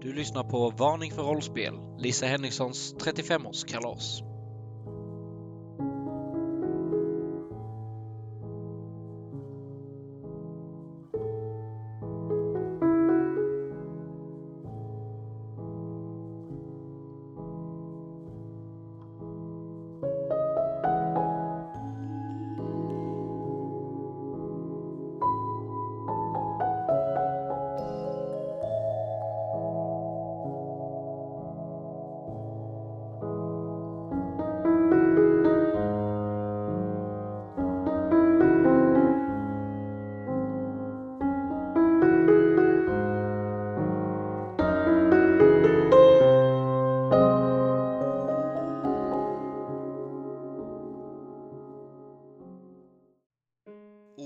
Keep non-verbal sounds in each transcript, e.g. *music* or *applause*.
Du lyssnar på Varning för rollspel, Lisa Henningssons 35-årskalas.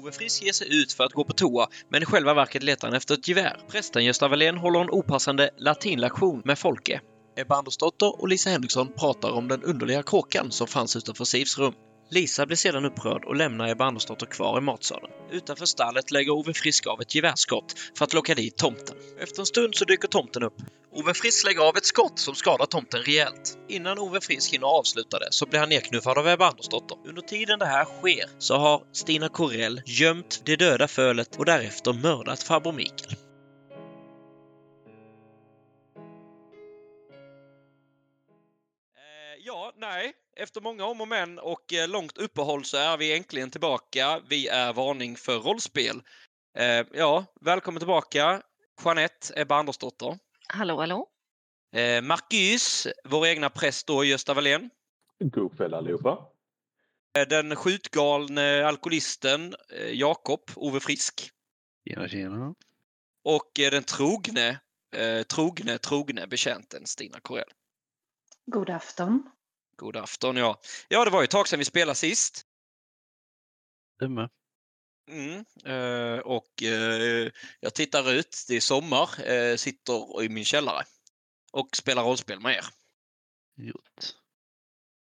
Ove Frisk ger sig ut för att gå på toa, men i själva verket letar han efter ett gevär. Prästen Gösta Wallén håller en opassande latinlektion med Folke. Ebba Andersdotter och Lisa Henriksson pratar om den underliga kråkan som fanns utanför Sivs rum. Lisa blir sedan upprörd och lämnar Ebba Andersdotter kvar i matsalen. Utanför stallet lägger Ove Frisk av ett gevärsskott för att locka dit tomten. Efter en stund så dyker tomten upp. Ove Frisk lägger av ett skott som skadar tomten rejält. Innan Ove Frisk hinner avsluta det så blir han nedknuffad av Ebba Andersdotter. Under tiden det här sker så har Stina Corell gömt det döda fölet och därefter mördat farbror Mikael. Eh, ja, nej. Efter många om och men och eh, långt uppehåll så är vi äntligen tillbaka. Vi är varning för rollspel. Eh, ja, välkommen tillbaka. Jeanette Ebba Andersdotter. Hallå, hallå. Eh, Marcus, vår egna präst då, Gösta Wallén. God kväll allihopa. Eh, Den skjutgalne alkoholisten eh, Jakob Ove Frisk. Tjena, tjena. Och den trogne, eh, trogne, trogne betjänten Stina Corell. God afton. God afton, ja. Ja, det var ju ett tag sedan vi spelade sist. Stämmer. Mm, eh, och eh, jag tittar ut, det är sommar, eh, sitter i min källare och spelar rollspel med er. Gjort.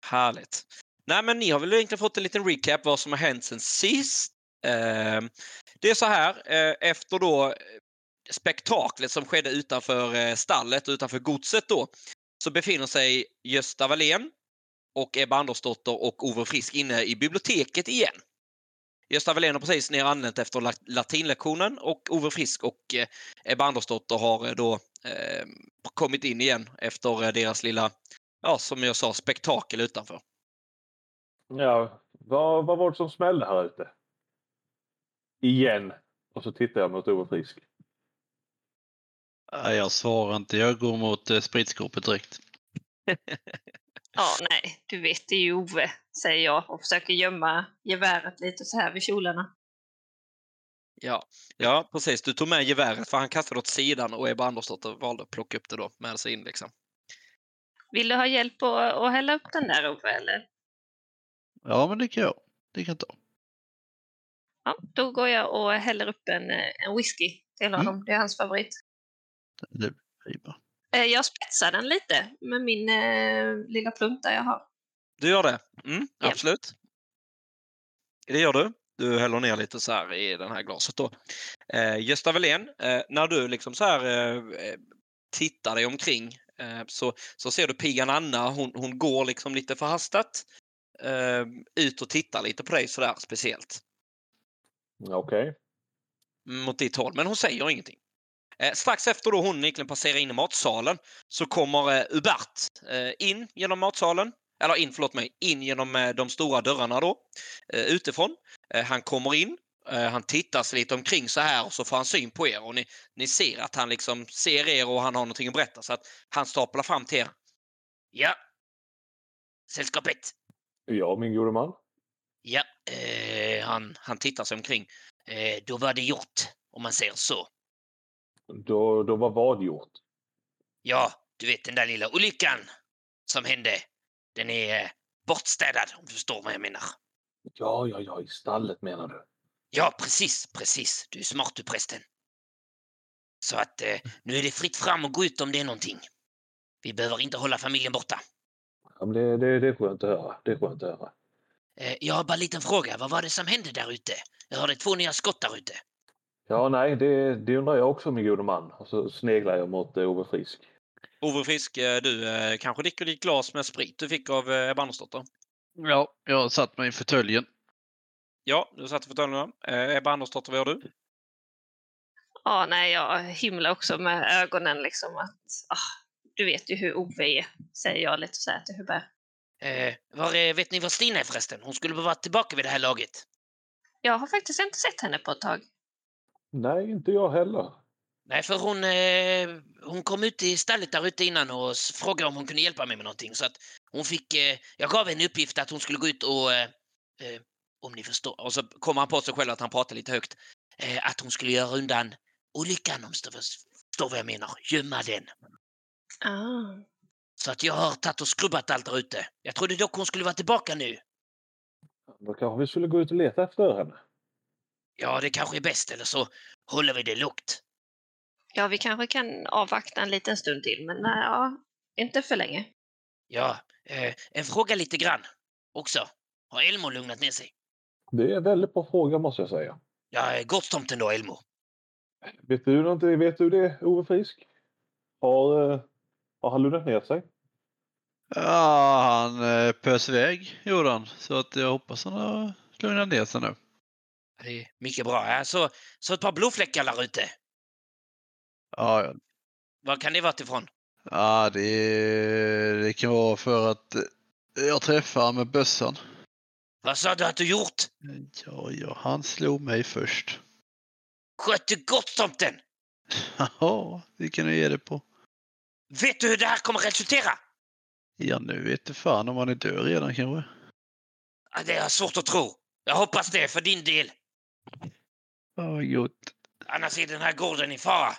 Härligt. Nej, men ni har väl egentligen fått en liten recap vad som har hänt sen sist. Eh, det är så här, eh, efter då eh, spektaklet som skedde utanför eh, stallet, utanför godset då, så befinner sig Gösta Wallén och Ebba Andersdotter och Ove Frisk inne i biblioteket igen. Gösta Wallén har precis ner anlänt efter la- latinlektionen och Ove Frisk och eh, Ebba Andersdotter har eh, då eh, kommit in igen efter eh, deras lilla, ja som jag sa, spektakel utanför. Ja, vad, vad var det som smällde här ute? Igen. Och så tittar jag mot Ove Frisk. Nej, jag svarar inte. Jag går mot eh, spritskåpet direkt. *laughs* Ja, nej, du vet det är ju Ove, säger jag och försöker gömma geväret lite så här vid kjolarna. Ja, ja, precis. Du tog med geväret för han kastade åt sidan och Ebba Andersdotter valde att plocka upp det då med sig in liksom. Vill du ha hjälp att, att hälla upp den där Ove, eller? Ja, men det kan jag. Det kan jag ta. Ja, då går jag och häller upp en, eh, en whisky till honom. Det är hans favorit. Det blir bra. Eh, Jag spetsar den lite med min eh, lilla plunta jag har. Du gör det? Mm, Ja. absolut. Det gör du. Du häller ner lite så här i det här glaset då. Eh, Gösta Wallén, eh, när du liksom så här eh, eh, tittar dig omkring eh, så, så ser du pigan Anna, hon, hon går liksom lite förhastat eh, ut och tittar lite på dig sådär speciellt. Okej. mot ditt håll, men hon säger ingenting. Eh, strax efter då hon egentligen passerar in i matsalen så kommer eh, Hubert eh, in genom matsalen. Eller in, förlåt mig, in genom de stora dörrarna då, utifrån. Han kommer in, han tittar sig lite omkring så här och så får han syn på er och ni, ni ser att han liksom ser er och han har någonting att berätta så att han staplar fram till er. Ja. Sällskapet. Ja, min gode man. Ja, eh, han, han tittar sig omkring. Eh, då var det gjort, om man säger så. Då, då var vad gjort? Ja, du vet den där lilla olyckan som hände. Den är eh, bortstädad om du förstår vad jag menar. Ja, ja, ja, i stallet menar du? Ja, precis, precis. Du är smart du prästen. Så att eh, nu är det fritt fram och gå ut om det är någonting. Vi behöver inte hålla familjen borta. Ja, men det, det, det är skönt att höra. Det är skönt att höra. Eh, jag har bara en liten fråga. Vad var det som hände där ute? Jag hörde två nya skott där ute. Ja, nej, det, det undrar jag också min gode man. Och så sneglar jag mot eh, Ove Frisk. Ove Frisk, eh, du eh, kanske dricker ditt glas med sprit du fick av eh, Ebba Andersdotter? Ja, jag har satt mig i fåtöljen. Ja, du satt i fåtöljerna. Eh, Ebba Andersdotter, vad gör du? Ja, nej, jag himlar också med ögonen liksom att ah, du vet ju hur Ove är, säger jag lite så här till Hubert. Eh, var, är- vet ni var Stina är förresten? Hon skulle vara tillbaka vid det här laget. Jag har faktiskt inte sett henne på ett tag. Nej, inte jag heller. Nej, för hon, eh, hon kom ut i stallet där ute innan och frågade om hon kunde hjälpa mig med någonting. Så att hon fick, eh, jag gav henne uppgift att hon skulle gå ut och, eh, eh, om ni förstår, och så kom han på sig själv att han pratade lite högt, eh, att hon skulle göra undan olyckan om du förstår vad jag menar, gömma den. Ah. Så att jag har tagit och skrubbat allt där ute. Jag trodde dock hon skulle vara tillbaka nu. Då kanske vi skulle gå ut och leta efter henne. Ja, det kanske är bäst, eller så håller vi det lugnt. Ja, vi kanske kan avvakta en liten stund till, men nej, ja, inte för länge. Ja, eh, en fråga lite grann också. Har Elmo lugnat ner sig? Det är en väldigt bra fråga måste jag säga. Ja, eh, gårdstomten då, Elmo. Vet du, någonting, vet du det, Ove Frisk? Har, eh, har han lugnat ner sig? Ja, han eh, pös iväg gjorde han. Så att jag hoppas han har lugnat ner sig nu. Det är mycket bra. Ja, så, så ett par blodfläckar där ute. Ja, ja. Var kan det vara ifrån? ja det, det kan vara för att eh, jag träffade med bössan. Vad sa du att du gjort? Ja, ja, han slog mig först. Sköt du gårdstomten? Ja, det kan du ge det på. Vet du hur det här kommer resultera? Ja, nu vet du fan om han är död redan kanske. Ja, det jag svårt att tro. Jag hoppas det för din del. Ja, gott. Annars är den här gården i fara.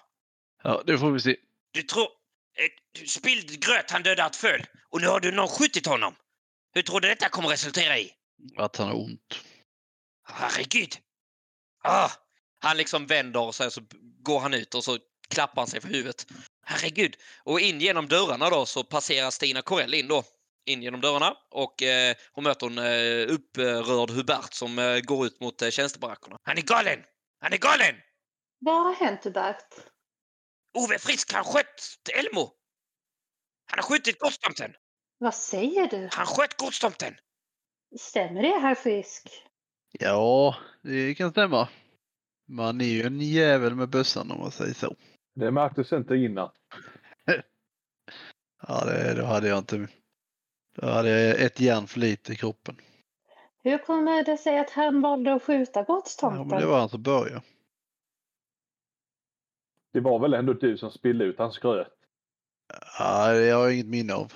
Ja, det får vi se. Du tror... Eh, spilld gröt han dödat ett föl och nu har du någon skjutit honom. Hur tror du detta kommer resultera i? Att han har ont. Herregud! Ah, han liksom vänder och så, så går han ut och så klappar han sig för huvudet. Herregud! Och in genom dörrarna då så passerar Stina Corell in då. In genom dörrarna och eh, hon möter en eh, upprörd Hubert som eh, går ut mot eh, tjänstebarackerna. Han är galen! Han är galen! Vad har hänt Hubert? Ove Frisk han sköt Elmo! Han har skjutit gårdstomten! Vad säger du? Han sköt gårdstomten! Stämmer det herr Frisk? Ja, det kan stämma. Man är ju en jävel med bössan om man säger så. Det märktes inte innan. *laughs* Ja, det, då hade jag inte... Då hade jag ett järn för lite i kroppen. Hur kommer det sig att han valde att skjuta Ja, gårdstomten? men det var han som började. Det var väl ändå du som spillde ut hans gröt? Ja, det har jag inget minne av.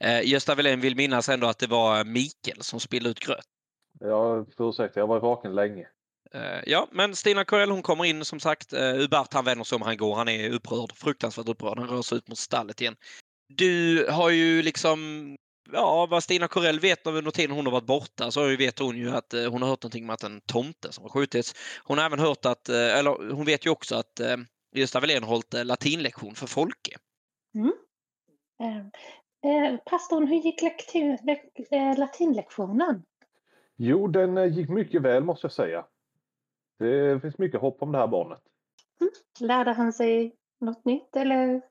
Eh, Gösta Welén vill minnas ändå att det var Mikael som spillde ut gröt. Får ursäkta, jag var vaken länge. Eh, ja, men Stina Corell hon kommer in som sagt. Uh, Hubert han vänder sig om, han går, han är upprörd. Fruktansvärt upprörd. Han rör sig ut mot stallet igen. Du har ju liksom, ja vad Stina Corell vet under tiden hon har varit borta så vet hon ju att eh, hon har hört någonting om att en tomte som har skjutits. Hon har även hört att, eh, eller hon vet ju också att uh, Gösta Welén hållit eh, latinlektion för Folke. Eh, eh, pastorn, hur gick latin, eh, latinlektionen? Jo, den eh, gick mycket väl måste jag säga. Det finns mycket hopp om det här barnet. Lärde han sig något nytt eller?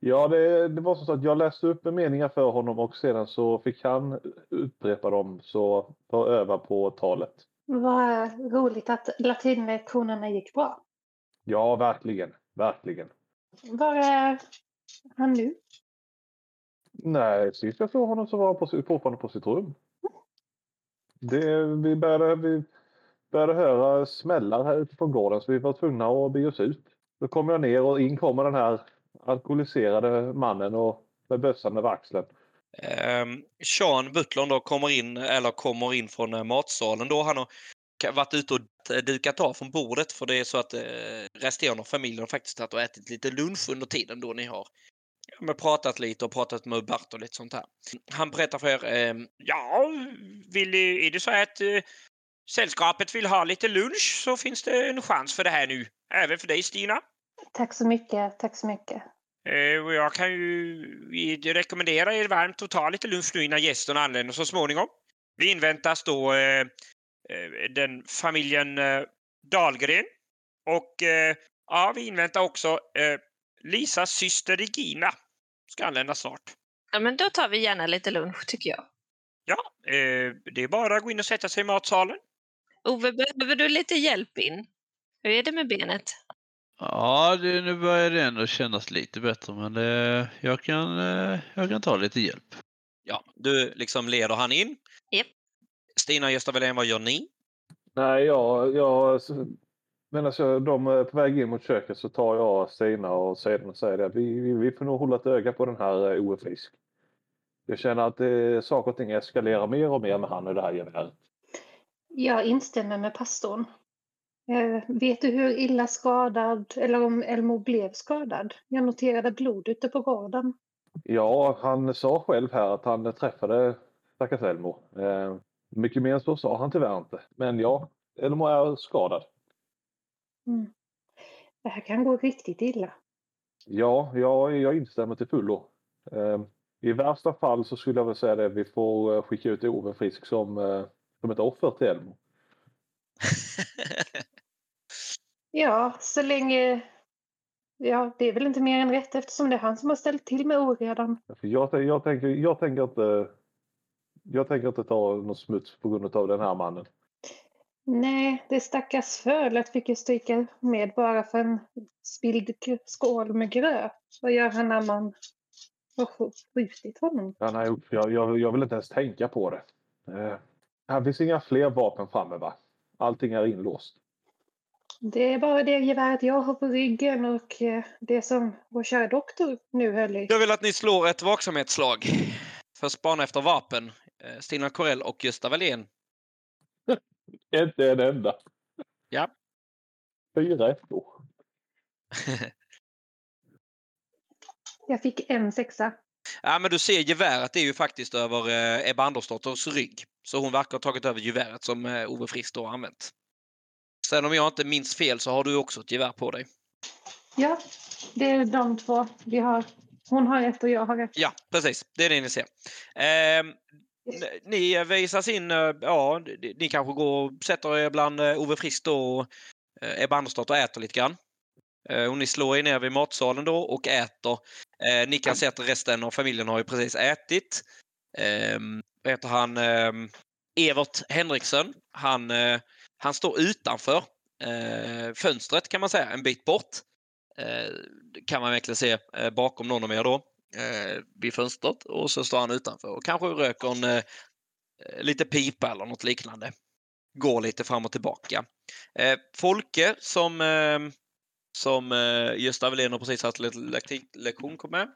Ja, det, det var så att jag läste upp meningar för honom och sedan så fick han upprepa dem så för att öva på talet. Vad roligt att latinlektionerna gick bra. Ja, verkligen. Verkligen. Var är han nu? Nej, sist jag såg honom så var han på, fortfarande på sitt rum. Det, vi, började, vi började höra smällar här ute på gården så vi var tvungna att bege oss ut. Då kom jag ner och in kommer den här alkoholiserade mannen och med bössan över axeln. Um, Sean Butlon då kommer in, eller kommer in från eh, matsalen då. Han har varit ute och dukat av från bordet för det är så att eh, resterande av familjen har faktiskt tagit och ätit lite lunch under tiden då ni har men pratat lite och pratat med Bert och lite sånt här. Han berättar för er, Eh, ja, vill, är det så att eh, sällskapet vill ha lite lunch så finns det en chans för det här nu. Även för dig Stina. Tack så mycket, tack så mycket. Eh, och jag kan ju rekommendera er varmt att ta lite lunch nu innan gästerna anländer så småningom. Vi inväntas då eh, eh, den familjen eh, Dahlgren. Och eh, ja, vi inväntar också eh, Lisas syster Regina. Ska anlända snart. Ja, men då tar vi gärna lite lunch tycker jag. Ja, eh, det är bara att gå in och sätta sig i matsalen. Ove, behöver du lite hjälp in? Hur är det med benet? Ja, det, nu börjar det ändå kännas lite bättre men det, jag, kan, eh, jag kan ta lite hjälp. Ja, du liksom leder han in. Japp. Stina och Gösta vad gör ni? Nej, jag, jag, medan jag, de är på väg in mot köket så tar jag Stina och sedan och säger att vi, vi, vi får nog hålla ett öga på den här eh, OF-fisk. Jag känner att det, saker och ting eskalerar mer och mer med han och det här geväret. Jag instämmer med pastorn. Eh, vet du hur illa skadad, eller om Elmo blev skadad? Jag noterade blod ute på gården. Ja, han sa själv här att han träffade stackars Elmo. Eh, mycket mer än så sa han tyvärr inte. Men ja, Elmo är skadad. Mm. Det här kan gå riktigt illa. Ja, jag, jag instämmer till fullo. Eh, I värsta fall så skulle jag väl säga det, vi får eh, skicka ut Ove Frisk som, eh, som ett offer till Elmo. *laughs* Ja, så länge... Ja, det är väl inte mer än rätt eftersom det är han som har ställt till med oredan. Jag, jag, tänker, jag, tänker inte, jag tänker inte ta något smuts på grund av den här mannen. Nej, det stackars fölet fick ju stryka med bara för en spilld skål med gröt. Vad gör han när man har sk- skjutit honom? Har gjort, jag, jag, jag vill inte ens tänka på det. Eh, här finns inga fler vapen framme va? Allting är inlåst. Det är bara det geväret jag har på ryggen och eh, det som vår kära doktor nu höll i. Jag vill att ni slår ett vaksamhetsslag för att spana efter vapen. Eh, Stina Corell och Gösta Welén. *laughs* Inte en enda. Ja. Fyra ettor. *laughs* Jag fick en sexa. Ja, men du ser geväret är ju faktiskt över eh, Ebba Andersdotters rygg. Så hon verkar ha tagit över geväret som eh, Ove Frisk då har använt. Sen om jag inte minns fel så har du också ett gevär på dig. Ja, det är de två vi har. Hon har ett och jag har ett. Ja, precis. Det är det ni ser. N- ni visas in, eh, ja, ni kanske går och sätter er bland eh, Ove Frisk då och eh, Ebba Andersdotter och äter lite grann. Eh, Och ni slår er ner vid matsalen då och äter. Eh, Ni kan se att resten av familjen har ju precis ätit. Ehm, Vad heter han? Ehm, Evert Henriksen. Han, eh, han står utanför eh, fönstret kan man säga, en bit bort. Eh, det kan man verkligen se eh, bakom någon av er då eh, vid fönstret och så står han utanför och kanske röker en eh, lite pipa eller något liknande. Går lite fram och tillbaka. Eh, Folke som, eh, som eh, Gösta Welén har precis haft lektion kom med.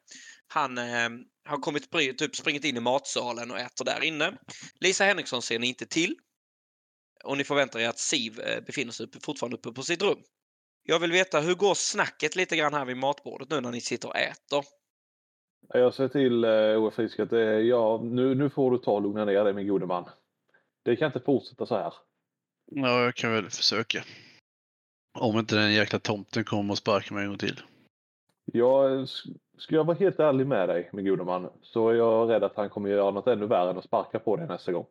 Han eh, har kommit typ springit in i matsalen och äter där inne. Lisa Henriksson ser ni inte till. Och ni förväntar er att Siv eh, befinner sig uppe, fortfarande uppe på sitt rum. Jag vill veta hur går snacket lite grann här vid matbordet nu när ni sitter och äter? Jag säger till eh, Ove Frisk att eh, ja, nu, nu får du ta och lugna ner dig min gode man. Det kan inte fortsätta så här. Ja, jag kan väl försöka. Om inte den jäkla tomten kommer och sparkar mig en gång till. Jag, ska jag vara helt ärlig med dig min gode man så är jag rädd att han kommer göra något ännu värre än att sparka på dig nästa gång.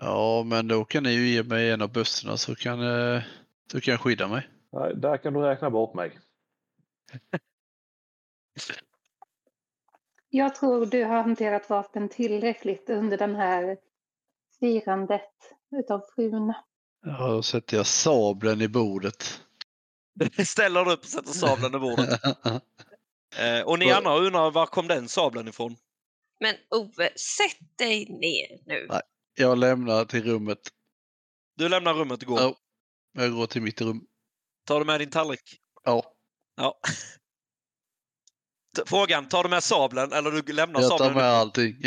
Ja, men då kan ni ju ge mig en av bössorna så kan, eh, så kan jag skydda mig. Nej, där kan du räkna bort mig. *laughs* Jag tror du har hanterat vapen tillräckligt under den här firandet utav frun. Ja, då sätter jag sabeln i bordet. *laughs* Ställer du upp och sätter sabeln i bordet. *laughs* Eh, och ni andra undrar var kom den sabeln ifrån? Men Ove, sätt dig ner nu. Nej. Jag lämnar till rummet. Du lämnar rummet och går. Ja. Jag går till mitt rum. Tar du med din tallrik? Ja, Ja. Frågan, tar du med sabeln eller du lämnar jag tar sabeln? med allting.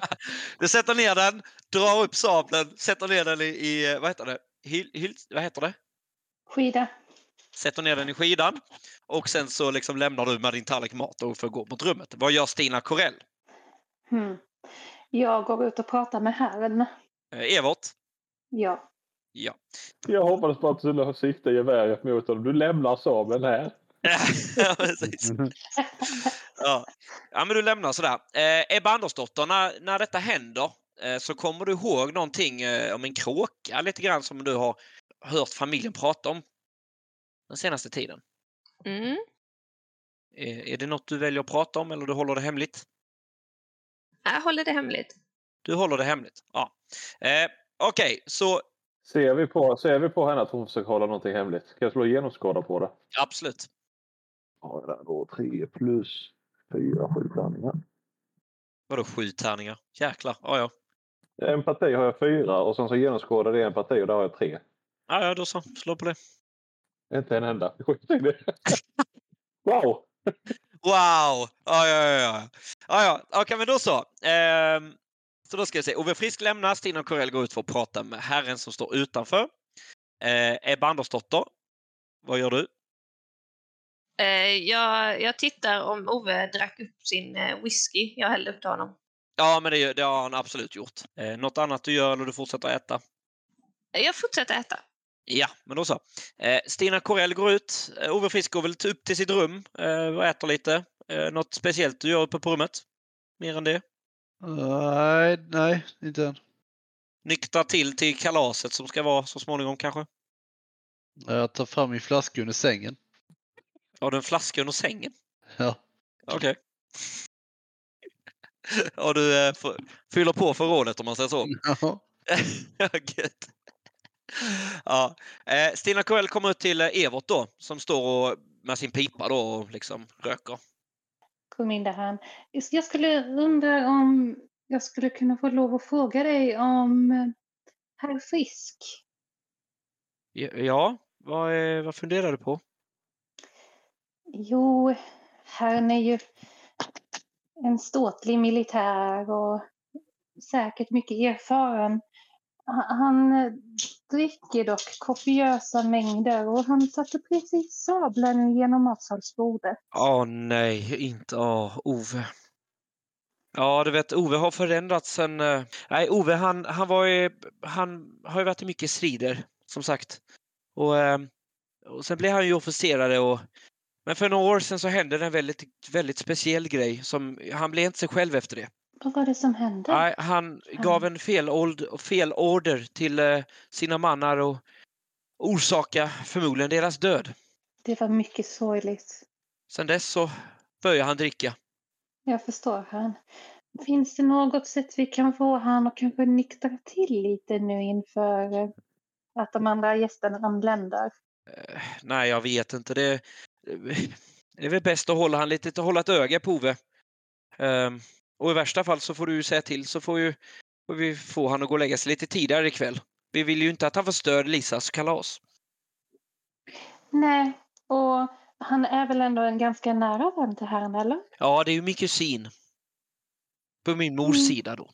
*laughs* Du sätter ner den, drar upp sabeln, sätter ner den i, i vad heter det? Hyl, hyl, vad heter det? Skida. Sätter ner den i skidan och sen så liksom lämnar du med din tallrik mat och får gå mot rummet. Vad gör Stina Corell? Hmm. Jag går ut och pratar med herren. Eh, Evert? Ja. Ja. Jag hoppades på att du skulle sikta geväret mot honom. Du lämnar sabeln här. *laughs* ja, precis. Ja. ja, men du lämnar sådär. Eh, Ebba Andersdotter, när, när detta händer eh, så kommer du ihåg någonting eh, om en kråka lite grann som du har hört familjen prata om den senaste tiden. Mm. Är, är det något du väljer att prata om eller du håller det hemligt? Jag håller det hemligt. Du håller det hemligt? Ja. Eh, Okej, så Ser vi, på, ser vi på henne att hon försöker hålla någonting hemligt? Ska jag slå genomskåda på det? absolut. Ja, det är då 3 plus 4, 7 tärningar. Vadå sju tärningar? Jäklar. Ja, ja. Empati har jag 4 och sen så genomskådar det empati och där har jag 3. Ja, ja, då så. Slå på det. Inte en enda. *laughs* Skit i det. Wow! Wow! Ja, ja, ja. ja. ja, ja. Okej, men då så. Ehm, så då ska jag se. Ove Frisk lämnar. Stina och Corell går ut för att prata med herren som står utanför. Eh, Ebba Andersdotter, vad gör du? Eh, jag, jag tittar om Ove drack upp sin eh, whisky jag hällde upp till honom. Ja, men det, det har han absolut gjort. Eh, något annat du gör eller du fortsätter äta? Jag fortsätter äta. Ja, men då så. Eh, Stina Corell går ut. Eh, Ove Frisk går väl upp till sitt rum eh, och äter lite. Något speciellt du gör uppe på rummet? Mer än det? Nej, nej, inte än. Nyktra till till kalaset som ska vara så småningom kanske? Jag tar fram min flaska under sängen. Har du en flaska under sängen? Ja. Okej. *laughs* Och du fyller på förrådet om man säger så? Ja. *laughs* Ja, Gött. Ja. Eh, Stina Corell kommer ut till eh, Evert då, som står och, med sin pipa då och liksom röker. Kom in där han. Jag skulle undra om jag skulle kunna få lov att fråga dig om eh, herr Frisk. Ja, Ja, vad, eh, vad funderar du på? Jo, herrn är ju en ståtlig militär och säkert mycket erfaren. Han- eh, dricker dock kopiösa mängder och han satte precis sabeln genom matsalsbordet. Åh nej, inte åh, Ove. Ja, du vet, Ove har förändrats sen... Eh, nej, Ove han, han var ju, han har ju varit i mycket strider, som sagt. Och, eh, och sen blev han ju officerare och... Men för några år sedan så hände det en väldigt, väldigt speciell grej som... Han blev inte sig själv efter det. Vad var det som hände? Nej, han gav en fel, old, fel order till eh, sina mannar och orsaka förmodligen deras död. Det var mycket sorgligt. Sen dess så började han dricka. Jag förstår han. Finns det något sätt vi kan få han att kanske nyktra till lite nu inför eh, att de andra gästerna anländer? Eh, Nej, jag vet inte. Det, det är väl bäst att hålla han lite, hålla ett öga på Ove. Och i värsta fall så får du säga till så får, ju, får vi få han att gå och lägga sig lite tidigare ikväll. Vi vill ju inte att han förstör Lisas kalas. Nej, och han är väl ändå en ganska nära vän till herrn, eller? Ja, det är ju min kusin. På min mors Mm. sida då.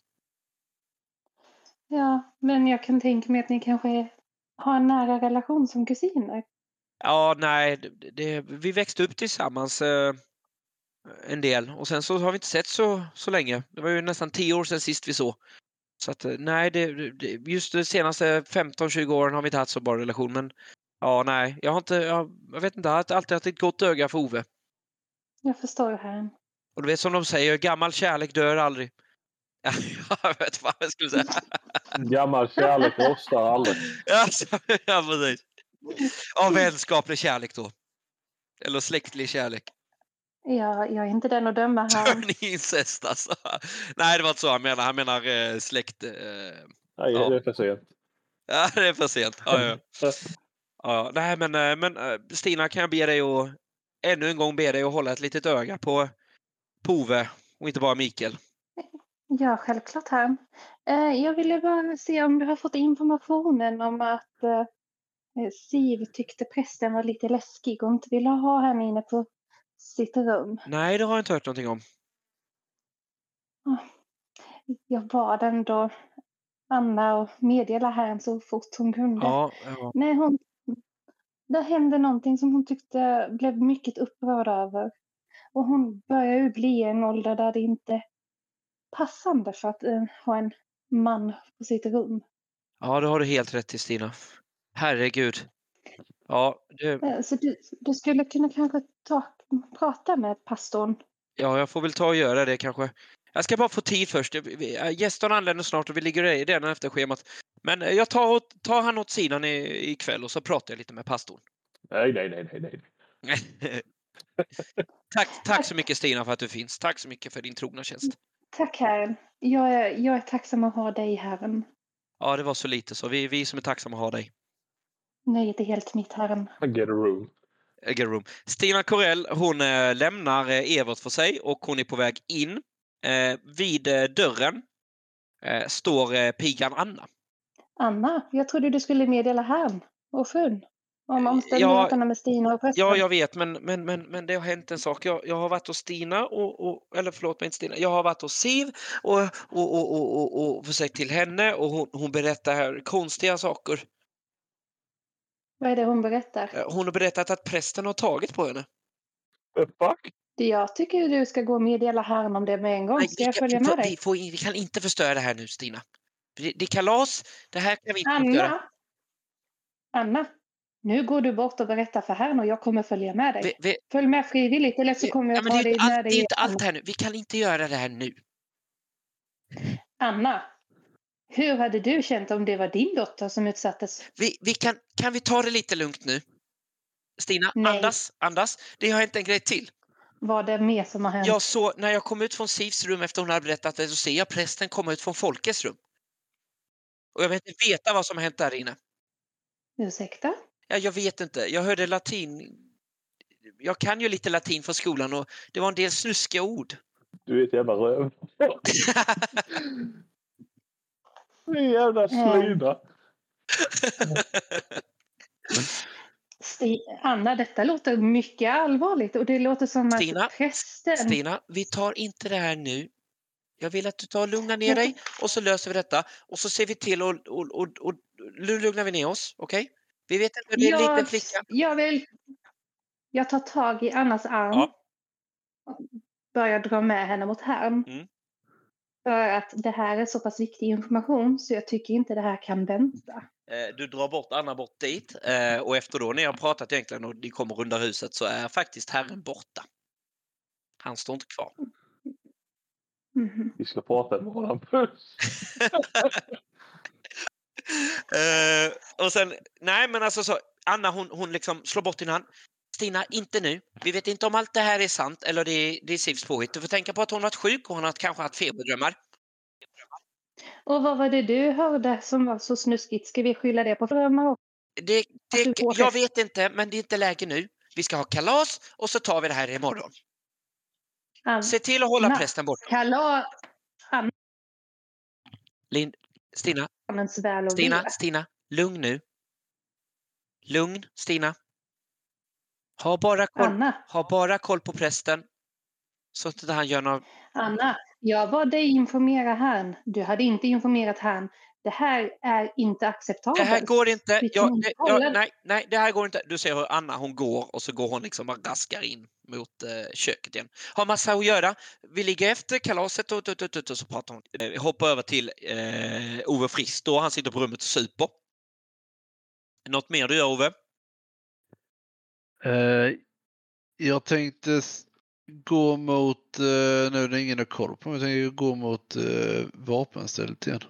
Ja, men jag kan tänka mig att ni kanske har en nära relation som kusiner. Ja, nej, det, det, vi växte upp tillsammans eh, en del och sen så har vi inte sett så, så länge. Det var ju nästan tio år sedan sist vi såg. Så att eh, nej, det, det, just de senaste 15-20 åren har vi inte haft så bra relation. Men ja, nej, jag har inte, jag, jag vet inte, jag har alltid haft ett gott öga för Ove. Jag förstår herrn. Och du vet som de säger, gammal kärlek dör aldrig. *laughs* jag vet vad jag skulle säga. Gammal kärlek rostar aldrig. *laughs* Ja, precis. Ja, vänskaplig kärlek då. Eller släktlig kärlek. Ja, jag är inte den att döma *laughs* herrn. Ni incest alltså. Nej, det var inte så han menar. Han menar eh, släkt... Eh, Nej, Ja. det är för sent. *laughs* ja, det är för sent. Ja, ja. Ja, nej, men, eh, men eh, Stina, kan jag be dig att ännu en gång be dig att hålla ett litet öga på, på Ove och inte bara Mikael. Ja, självklart herrn. Eh, jag ville bara se om du har fått informationen om att Siv tyckte prästen var lite läskig och inte ville ha henne inne på sitt rum. Nej, det har jag inte hört någonting om. Jag bad ändå Anna att meddela herrn så fort hon kunde. Ja, ja. Nej, hon... Det hände någonting som hon tyckte blev mycket upprörd över. Och hon börjar ju bli i en ålder där det inte är passande för att eh, ha en man på sitt rum. ja, det har du helt rätt i Stina. Herregud. Ja, det, Eh, Så du, du skulle kunna kanske ta, prata med pastorn. ja, jag får väl ta och göra det kanske. Jag ska bara få tid först. Vi- Gästerna anländer snart och vi ligger i redan efter schemat. Men eh, jag tar, tar han åt sidan i- ikväll och så pratar jag lite med pastorn. Nej, nej, nej, nej, nej. *laughs* tack, tack så mycket Stina för att du finns. Tack så mycket för din trogna tjänst. Tack Herren. Jag är, jag är tacksam att ha dig Herren. Ja, det var så lite så. Vi, vi som är tacksamma att ha dig. Nöjet är helt mitt Herren. Get a room. Eh, get room. Stina Corell, hon eh, lämnar eh, Evert för sig och hon är på väg in. Vid dörren står pigan Anna. Anna, jag trodde du skulle meddela Herren och frun om omständigheterna med Stina och prästen. Ja, jag vet, men, men, men, men det har hänt en sak. Jag, jag har varit hos Stina, och, och, eller förlåt mig inte Stina, jag har varit hos Siv och, och, och, och, och, och försökt till henne och hon, hon berättar här konstiga saker. Vad är det hon berättar? Eh, Hon har berättat att prästen har tagit på henne. Fuck? Jag tycker du ska gå och meddela Herren om det med en gång. Nej, Ska jag vi, följa med dig? vi, får, vi kan inte förstöra det här nu, Stina. Det, det är kalas, det här kan vi inte förstöra. Anna! Anna! Nu går du bort och berättar för Herren och jag kommer följa med dig. Vi, vi, Följ med frivilligt eller så kommer ja, jag ta det är dig inte med allt, det är dig. inte allt här nu. Vi kan inte göra det här nu. Anna! Hur hade du känt om det var din dotter som utsattes? Vi, vi kan, kan vi ta det lite lugnt nu? Stina, Nej. andas, andas. Det har hänt en grej till. Vad det mer som har hänt? Jag såg, när jag kom ut från Sivs rum efter hon hade berättat det, så ser jag prästen komma ut från Folkets rum. Och jag vill inte veta vad som har hänt där inne. Ursäkta? Ja, jag vet inte. Jag hörde latin. Jag kan ju lite latin från skolan och det var en del snuskiga ord. Du är ett jävla röv. Din jävla slida. Sti- Anna, detta låter mycket allvarligt och det låter som Stina, att prästen... Stina, vi tar inte det här nu. Jag vill att du tar och lugnar ner dig och så löser vi detta. Och så ser vi till och, och, och, och nu lugnar vi ner oss, okej? Vi vet inte, det är en liten jag, flicka. jag vill... Jag tar tag i Annas arm. Ja. Börjar dra med henne mot Herrn. Mm. För att det här är så pass viktig information så jag tycker inte det här kan vänta. Eh, Du drar bort Anna bort dit eh, och efter då när jag har pratat egentligen och de kommer runda huset så är faktiskt herren borta. Han står inte kvar. Mhm. Vi ska prata med våran puss. Och sen, nej men alltså så, Anna hon, hon liksom slår bort din hand. Stina, inte nu. Vi vet inte om allt det här är sant eller det är, det är Sivs påhitt. Du får tänka på att hon har varit sjuk och hon har kanske haft feberdrömmar. Och vad var det du hörde som var så snuskigt? Ska vi skylla det på drömmar också? Det, det, jag vet inte, men det är inte läge nu. Vi ska ha kalas och så tar vi det här imorgon. Ann, Se till att hålla Anna. prästen borta. Kalas Lind, Stina, Stina. Stina, lugn nu. Lugn, Stina. Ha bara koll, Anna, ha bara koll på prästen. Så att inte han gör några... Anna, jag bad dig informera Herrn. Du hade inte informerat Herrn. Det här är inte Det acceptabelt. här går inte. Vi Jag, det, jag, nej, nej, det här går inte. Du ser hur Anna hon går och så går hon liksom bara raskar in mot eh, köket igen. Har massa att göra. Vi ligger efter kalaset och, och, och, och, och så pratar hon. Eh, hoppar över till eh, Ove Frisk då. Han sitter på rummet och super. Något mer du gör Ove? Eh, jag tänkte gå mot, eh, nu är det ingen har koll på mig, jag tänkte gå mot eh, vapenstället igen.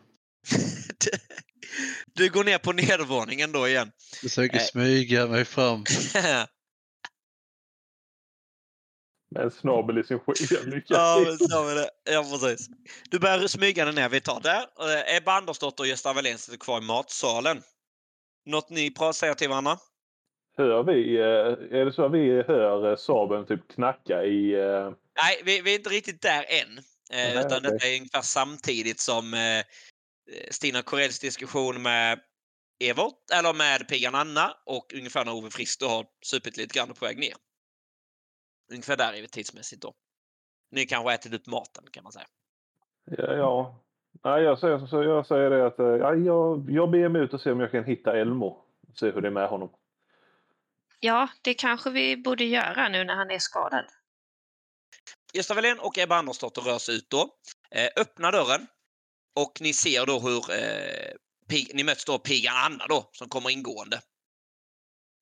*laughs* du går ner på nedervåningen då igen. Försöker Eh. smyga mig fram. *laughs* Med en snabel i sin sked. *laughs* Lycka ja, men så det. Ja, precis. Du börjar smyga dig ner. Vi tar där. Eh, Ebba Andersdotter och Gösta Wallén sitter kvar i matsalen. Något ni säger till varandra? Hör vi, eh, är det så att vi hör eh, Saben typ knacka i... eh, Nej, vi, vi är inte riktigt där än. Nej, utan okej. detta är ungefär samtidigt som Stina Corells diskussion med Evert, eller med pigan Anna och ungefär när Ove Frisk har supit lite grann på väg ner. Ungefär där är vi tidsmässigt då. Ni kanske har ätit upp maten kan man säga. Ja, ja. Nej, jag säger, jag säger det att ja, jag, jag ber mig ut och ser om jag kan hitta Elmo. Se hur det är med honom. Ja, det kanske vi borde göra nu när han är skadad. Gösta Wallén och Ebba Andersdotter rör sig ut då. Eh, öppnar dörren och ni ser då hur eh, pig, ni möts då pigan Anna då som kommer ingående.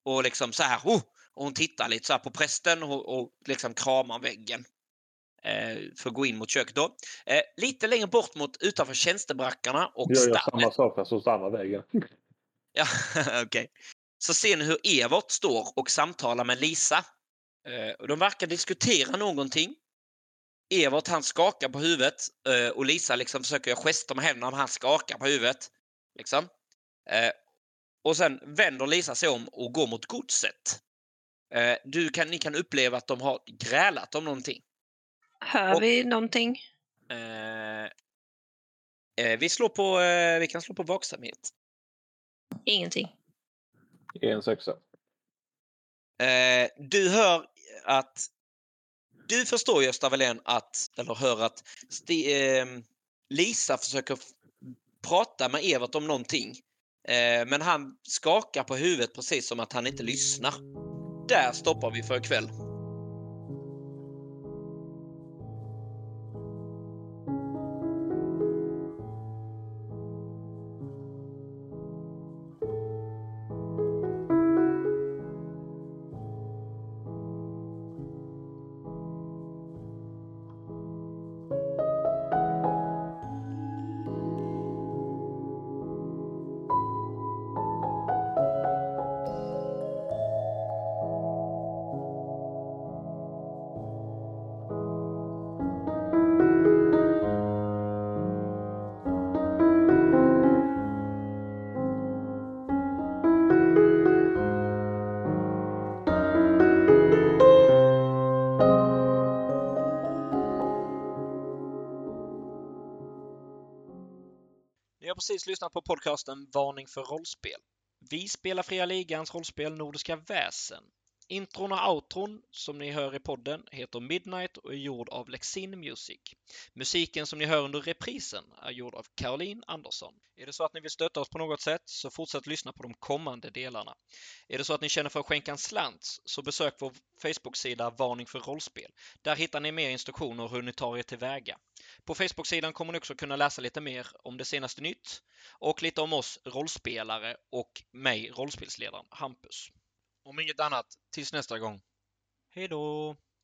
Och liksom så här, oh! och hon tittar lite så här på prästen och, och liksom kramar väggen. eh, för att gå in mot köket då. Eh, lite längre bort mot utanför tjänstebrackarna och Jag gör samma sak fast hos andra vägen. Ja, *laughs* okej. Så ser ni hur Evert står och samtalar med Lisa. Eh, och de verkar diskutera någonting. Evert han skakar på huvudet eh, och Lisa liksom försöker göra gester med händerna men han skakar på huvudet. Liksom. Eh, och sen vänder Lisa sig om och går mot godset. Du kan, ni kan uppleva att de har grälat om någonting. Hör Och- vi någonting? Eh, vi, slår på, vi kan slå på vaksamhet. Ingenting. En sexa. Eh, du hör att... Du förstår Gösta Wallén att, eller hör att Sti, eh, Lisa försöker prata med Evert om någonting. Eh, men han skakar på huvudet precis som att han inte lyssnar. Där stoppar vi för ikväll. Precis lyssnat på podcasten Varning för rollspel. Vi spelar Fria Ligans rollspel Nordiska väsen. Intron och outron som ni hör i podden heter Midnight och är gjord av Lexin Music. Musiken som ni hör under reprisen är gjord av Caroline Andersson. Är det så att ni vill stötta oss på något sätt så fortsätt lyssna på de kommande delarna. Är det så att ni känner för att skänka en slant så besök vår Facebook-sida Varning för rollspel. Där hittar ni mer instruktioner hur ni tar er tillväga. På Facebook-sidan kommer ni också kunna läsa lite mer om det senaste nytt och lite om oss rollspelare och mig, rollspelsledaren Hampus. Om inget annat, tills nästa gång. Hej då!